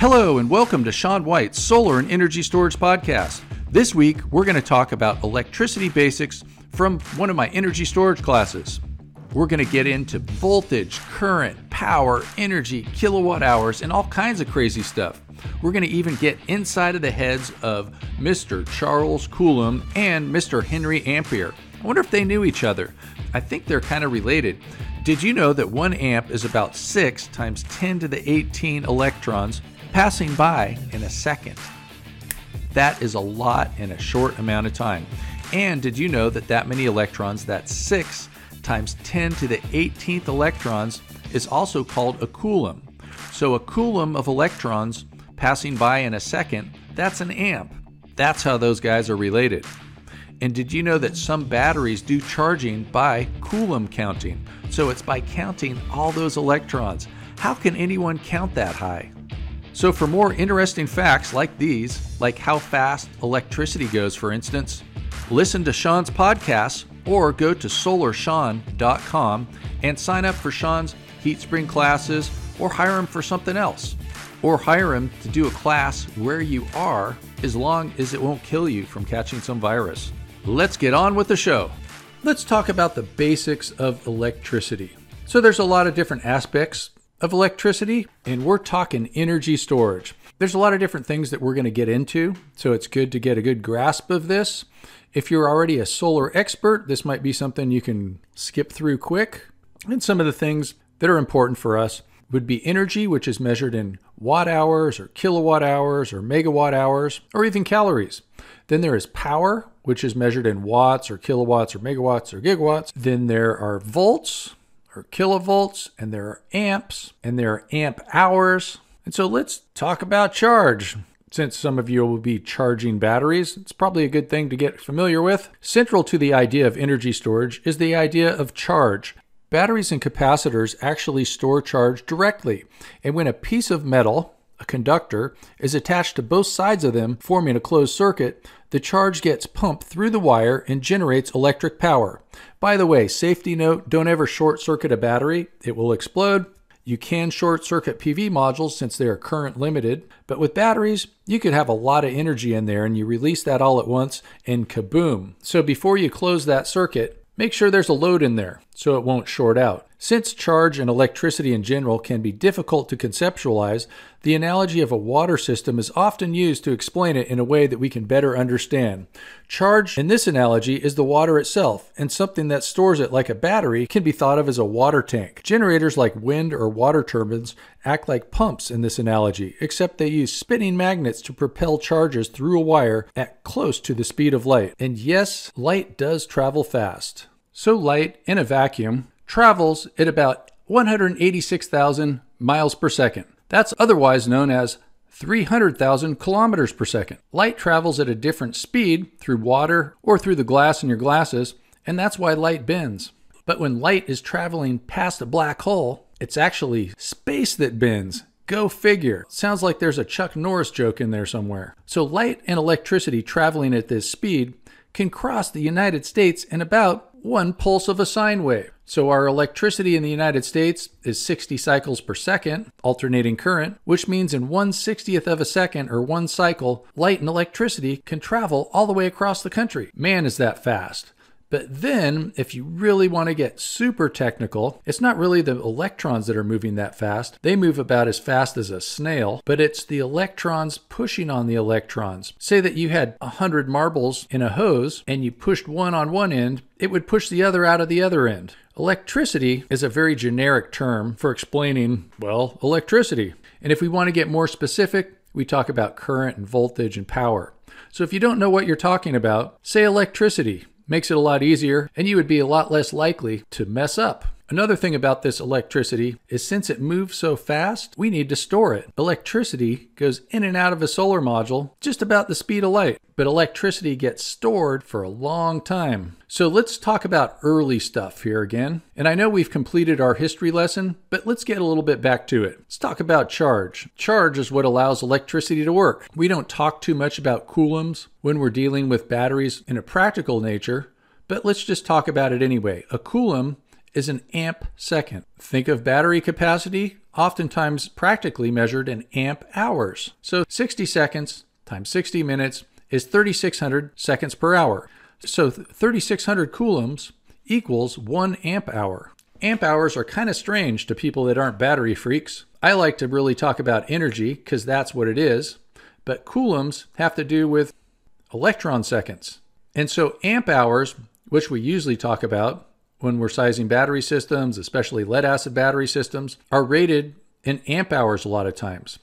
Hello, and welcome to Sean White's Solar and Energy Storage Podcast. This week, we're going to talk about electricity basics from one of my energy storage classes. We're going to get into voltage, current, power, energy, kilowatt hours, and all kinds of crazy stuff. We're going to even get inside of the heads of Mr. Charles Coulomb and Mr. Henry Ampere. I wonder if they knew each other. I think they're kind of related. Did you know that 1 amp is about 6 times 10 to the 18 electrons passing by in a second? That is a lot in a short amount of time. And did you know that that many electrons, that's 6 times 10 to the 18th electrons, is also called a coulomb? So a coulomb of electrons passing by in a second, that's an amp. That's how those guys are related. And did you know that some batteries do charging by Coulomb counting? So it's by counting all those electrons. How can anyone count that high? So, for more interesting facts like these, like how fast electricity goes, for instance, listen to Sean's podcast or go to solarsean.com and sign up for Sean's HeatSpring classes or hire him for something else. Or hire him to do a class where you are as long as it won't kill you from catching some virus. Let's get on with the show. Let's talk about the basics of electricity. So, there's a lot of different aspects of electricity, and we're talking energy storage. There's a lot of different things that we're going to get into, so it's good to get a good grasp of this. If you're already a solar expert, this might be something you can skip through quick. And some of the things that are important for us would be energy, which is measured in watt hours or kilowatt hours or megawatt hours or even calories. Then there is power, which is measured in watts or kilowatts or megawatts or gigawatts. Then there are volts or kilovolts, and there are amps, and there are amp hours. And so let's talk about charge. Since some of you will be charging batteries, it's probably a good thing to get familiar with. Central to the idea of energy storage is the idea of charge. Batteries and capacitors actually store charge directly, and when a piece of metal, a conductor, is attached to both sides of them, forming a closed circuit, the charge gets pumped through the wire and generates electric power. By the way, safety note don't ever short circuit a battery, it will explode. You can short circuit PV modules since they are current limited, but with batteries, you could have a lot of energy in there and you release that all at once and kaboom. So before you close that circuit, Make sure there's a load in there so it won't short out. Since charge and electricity in general can be difficult to conceptualize, the analogy of a water system is often used to explain it in a way that we can better understand. Charge in this analogy is the water itself, and something that stores it like a battery can be thought of as a water tank. Generators like wind or water turbines act like pumps in this analogy, except they use spinning magnets to propel charges through a wire at close to the speed of light. And yes, light does travel fast. So light in a vacuum travels at about 186,000 miles per second. That's otherwise known as 300,000 kilometers per second. Light travels at a different speed through water or through the glass in your glasses, and that's why light bends. But when light is traveling past a black hole, it's actually space that bends. Go figure. Sounds like there's a Chuck Norris joke in there somewhere. So, light and electricity traveling at this speed can cross the United States in about one pulse of a sine wave. So our electricity in the United States is 60 cycles per second, alternating current, which means in 1 60th of a second or one cycle, light and electricity can travel all the way across the country. Man, is that fast. But then, if you really want to get super technical, it's not really the electrons that are moving that fast. They move about as fast as a snail, but it's the electrons pushing on the electrons. Say that you had 100 marbles in a hose and you pushed one on one end, it would push the other out of the other end. Electricity is a very generic term for explaining, well, electricity. And if we want to get more specific, we talk about current and voltage and power. So if you don't know what you're talking about, say electricity makes it a lot easier, and you would be a lot less likely to mess up. Another thing about this electricity is since it moves so fast, we need to store it. Electricity goes in and out of a solar module just about the speed of light, but electricity gets stored for a long time. So let's talk about early stuff here again. And I know we've completed our history lesson, but let's get a little bit back to it. Let's talk about charge. Charge is what allows electricity to work. We don't talk too much about coulombs when we're dealing with batteries in a practical nature, but let's just talk about it anyway. A coulomb is an amp second. Think of battery capacity oftentimes practically measured in amp hours. So 60 seconds times 60 minutes is 3600 seconds per hour. So 3600 coulombs equals 1 amp hour. Amp hours are kind of strange to people that aren't battery freaks. I like to really talk about energy because that's what it is, but coulombs have to do with electron seconds. And so amp hours, which we usually talk about when we're sizing battery systems, especially lead acid battery systems, are rated in amp hours a lot of times.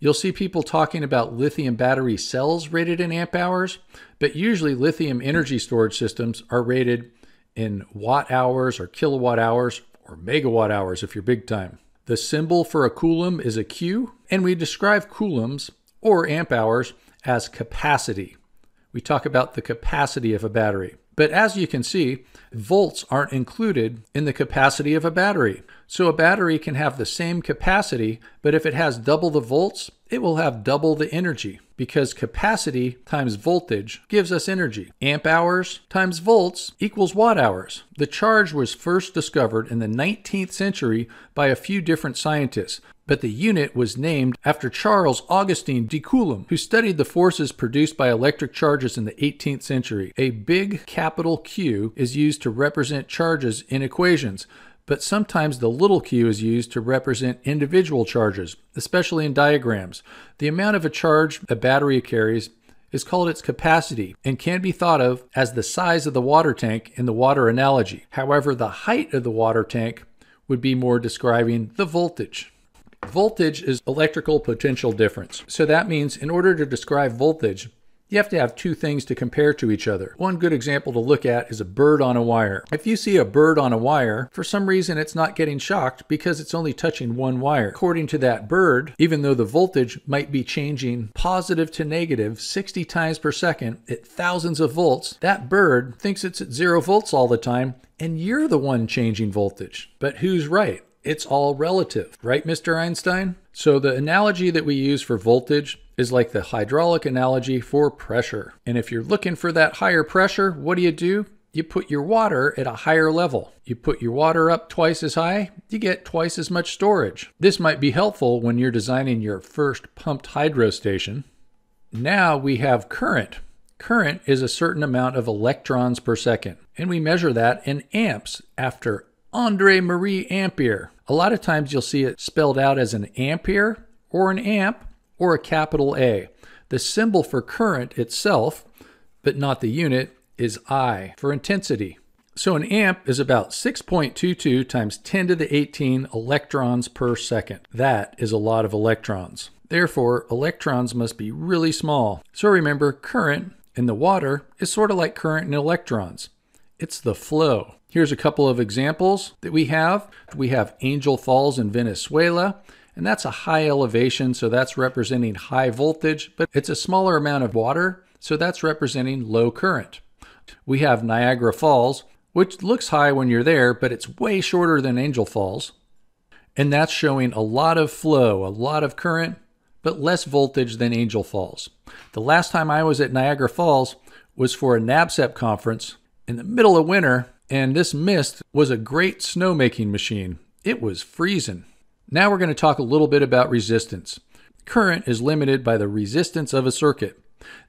You'll see people talking about lithium battery cells rated in amp hours, but usually lithium energy storage systems are rated in watt hours or kilowatt hours or megawatt hours if you're big time. The symbol for a coulomb is a Q, and we describe coulombs or amp hours as capacity. We talk about the capacity of a battery. But as you can see, volts aren't included in the capacity of a battery. So a battery can have the same capacity, but if it has double the volts, it will have double the energy because capacity times voltage gives us energy. Amp hours times volts equals watt hours. The charge was first discovered in the 19th century by a few different scientists, but the unit was named after Charles Augustine de Coulomb, who studied the forces produced by electric charges in the 18th century. A big capital Q is used to represent charges in equations but sometimes the little q is used to represent individual charges, especially in diagrams. The amount of a charge a battery carries is called its capacity and can be thought of as the size of the water tank in the water analogy. However, the height of the water tank would be more describing the voltage. Voltage is electrical potential difference. So that means in order to describe voltage, you have to have two things to compare to each other. One good example to look at is a bird on a wire. If you see a bird on a wire, for some reason it's not getting shocked because it's only touching one wire. According to that bird, even though the voltage might be changing positive to negative 60 times per second at thousands of volts, that bird thinks it's at zero volts all the time and you're the one changing voltage. But who's right? It's all relative, right, Mr. Einstein? So the analogy that we use for voltage is like the hydraulic analogy for pressure. And if you're looking for that higher pressure, what do you do? You put your water at a higher level. You put your water up twice as high, you get twice as much storage. This might be helpful when you're designing your first pumped hydro station. Now we have current. Current is a certain amount of electrons per second, and we measure that in amps after Andre Marie Ampere. A lot of times you'll see it spelled out as an ampere or an amp or a capital A. The symbol for current itself, but not the unit, is I for intensity. So an amp is about 6.22 times 10 to the 18 electrons per second. That is a lot of electrons. Therefore, electrons must be really small. So remember, current in the water is sort of like current in electrons. It's the flow. Here's a couple of examples that we have. We have Angel Falls in Venezuela and that's a high elevation, so that's representing high voltage, but it's a smaller amount of water, so that's representing low current. We have Niagara Falls, which looks high when you're there, but it's way shorter than Angel Falls. And that's showing a lot of flow, a lot of current, but less voltage than Angel Falls. The last time I was at Niagara Falls was for a NABCEP conference in the middle of winter, and this mist was a great snowmaking machine. It was freezing. Now we're going to talk a little bit about resistance. Current is limited by the resistance of a circuit.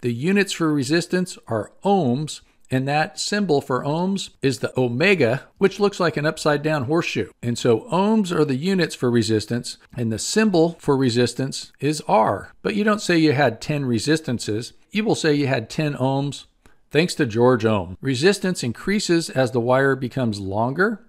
The units for resistance are ohms, and that symbol for ohms is the omega, which looks like an upside down horseshoe. And so ohms are the units for resistance, and the symbol for resistance is R. But you don't say you had 10 resistances, you will say you had 10 ohms. Thanks to George Ohm. Resistance increases as the wire becomes longer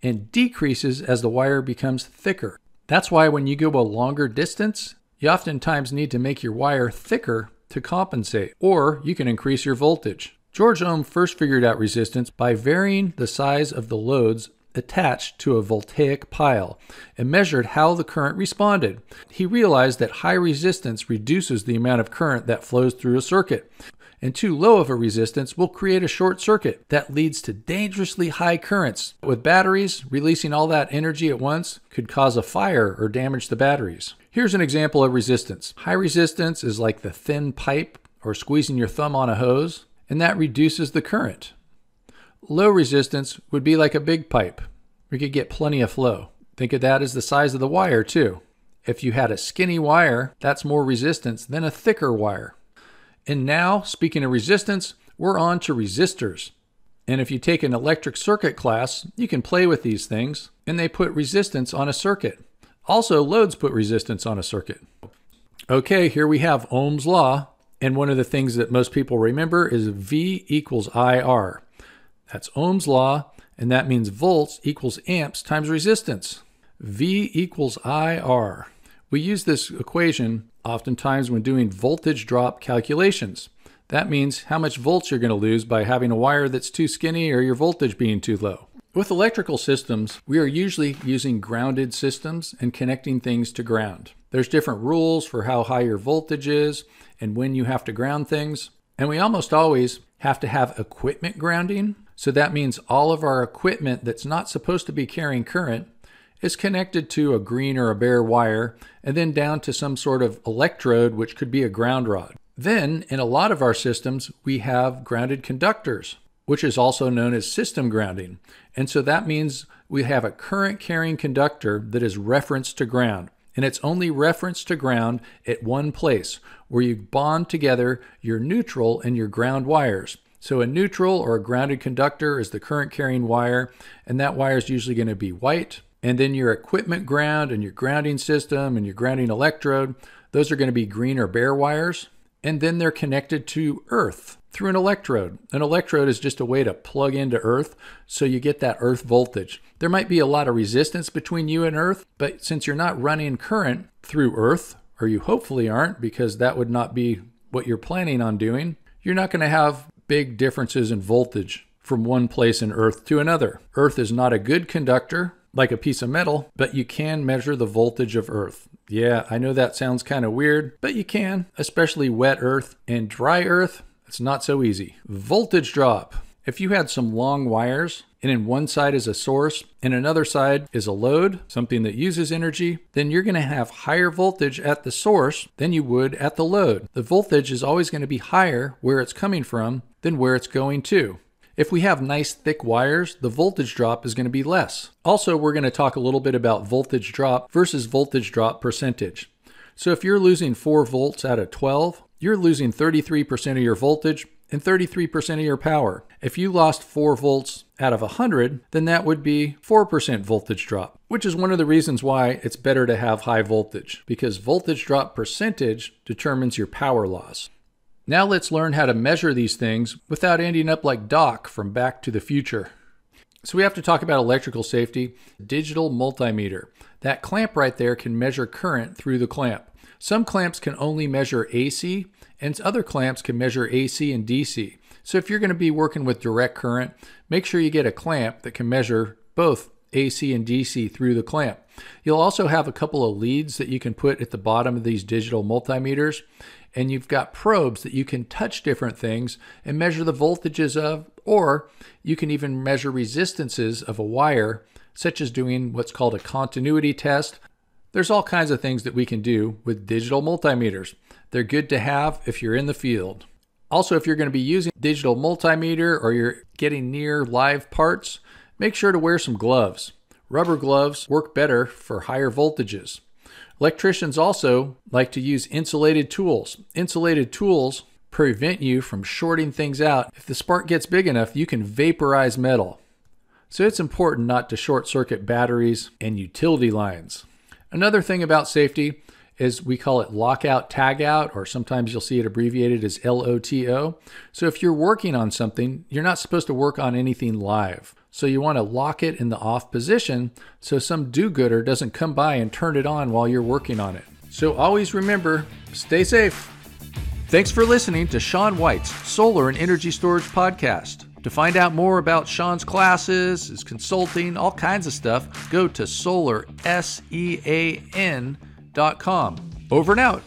and decreases as the wire becomes thicker. That's why when you go a longer distance, you oftentimes need to make your wire thicker to compensate, or you can increase your voltage. George Ohm first figured out resistance by varying the size of the loads attached to a voltaic pile and measured how the current responded. He realized that high resistance reduces the amount of current that flows through a circuit, and too low of a resistance will create a short circuit that leads to dangerously high currents. With batteries, releasing all that energy at once could cause a fire or damage the batteries. Here's an example of resistance. High resistance is like the thin pipe or squeezing your thumb on a hose, and that reduces the current. Low resistance would be like a big pipe. We could get plenty of flow. Think of that as the size of the wire, too. If you had a skinny wire, that's more resistance than a thicker wire. And now, speaking of resistance, we're on to resistors. And if you take an electric circuit class, you can play with these things, and they put resistance on a circuit. Also, loads put resistance on a circuit. Okay, here we have Ohm's law, and one of the things that most people remember is V equals IR. That's Ohm's law, and that means volts equals amps times resistance. V equals IR. We use this equation oftentimes when doing voltage drop calculations. That means how much volts you're going to lose by having a wire that's too skinny or your voltage being too low. With electrical systems, we are usually using grounded systems and connecting things to ground. There's different rules for how high your voltage is and when you have to ground things. And we almost always have to have equipment grounding. So that means all of our equipment that's not supposed to be carrying current is connected to a green or a bare wire and then down to some sort of electrode, which could be a ground rod. Then, in a lot of our systems, we have grounded conductors, which is also known as system grounding. And so that means we have a current carrying conductor that is referenced to ground. And it's only referenced to ground at one place where you bond together your neutral and your ground wires. So a neutral or a grounded conductor is the current carrying wire, and that wire is usually going to be white. And then your equipment ground and your grounding system and your grounding electrode, those are going to be green or bare wires and then they're connected to earth through an electrode. An electrode is just a way to plug into earth so you get that earth voltage. There might be a lot of resistance between you and earth, but since you're not running current through earth, or you hopefully aren't because that would not be what you're planning on doing, you're not going to have big differences in voltage from one place in earth to another. Earth is not a good conductor like a piece of metal, but you can measure the voltage of earth. Yeah, I know that sounds kind of weird, but you can, especially wet earth and dry earth. It's not so easy. Voltage drop. If you had some long wires and in one side is a source and another side is a load, something that uses energy, then you're going to have higher voltage at the source than you would at the load. The voltage is always going to be higher where it's coming from than where it's going to. If we have nice thick wires, the voltage drop is going to be less. Also, we're going to talk a little bit about voltage drop versus voltage drop percentage. So if you're losing 4 volts out of 12, you're losing 33% of your voltage and 33% of your power. If you lost 4 volts out of 100, then that would be 4% voltage drop, which is one of the reasons why it's better to have high voltage, because voltage drop percentage determines your power loss. Now let's learn how to measure these things without ending up like Doc from Back to the Future. So we have to talk about electrical safety. Digital multimeter. That clamp right there can measure current through the clamp. Some clamps can only measure AC, and other clamps can measure AC and DC. So if you're going to be working with direct current, make sure you get a clamp that can measure both AC and DC through the clamp. You'll also have a couple of leads that you can put at the bottom of these digital multimeters and you've got probes that you can touch different things and measure the voltages of, or you can even measure resistances of a wire, such as doing what's called a continuity test. There's all kinds of things that we can do with digital multimeters. They're good to have if you're in the field. Also, if you're going to be using digital multimeter or you're getting near live parts, make sure to wear some gloves. Rubber gloves work better for higher voltages. Electricians also like to use insulated tools. Insulated tools prevent you from shorting things out. If the spark gets big enough, you can vaporize metal. So it's important not to short circuit batteries and utility lines. Another thing about safety is we call it lockout tagout, or sometimes you'll see it abbreviated as LOTO. So if you're working on something, you're not supposed to work on anything live. So you want to lock it in the off position so some do gooder doesn't come by and turn it on while you're working on it. So always remember stay safe. Thanks for listening to Sean White's Solar and Energy Storage Podcast. To find out more about Sean's classes, his consulting, all kinds of stuff, go to solarsean.com. Over and out.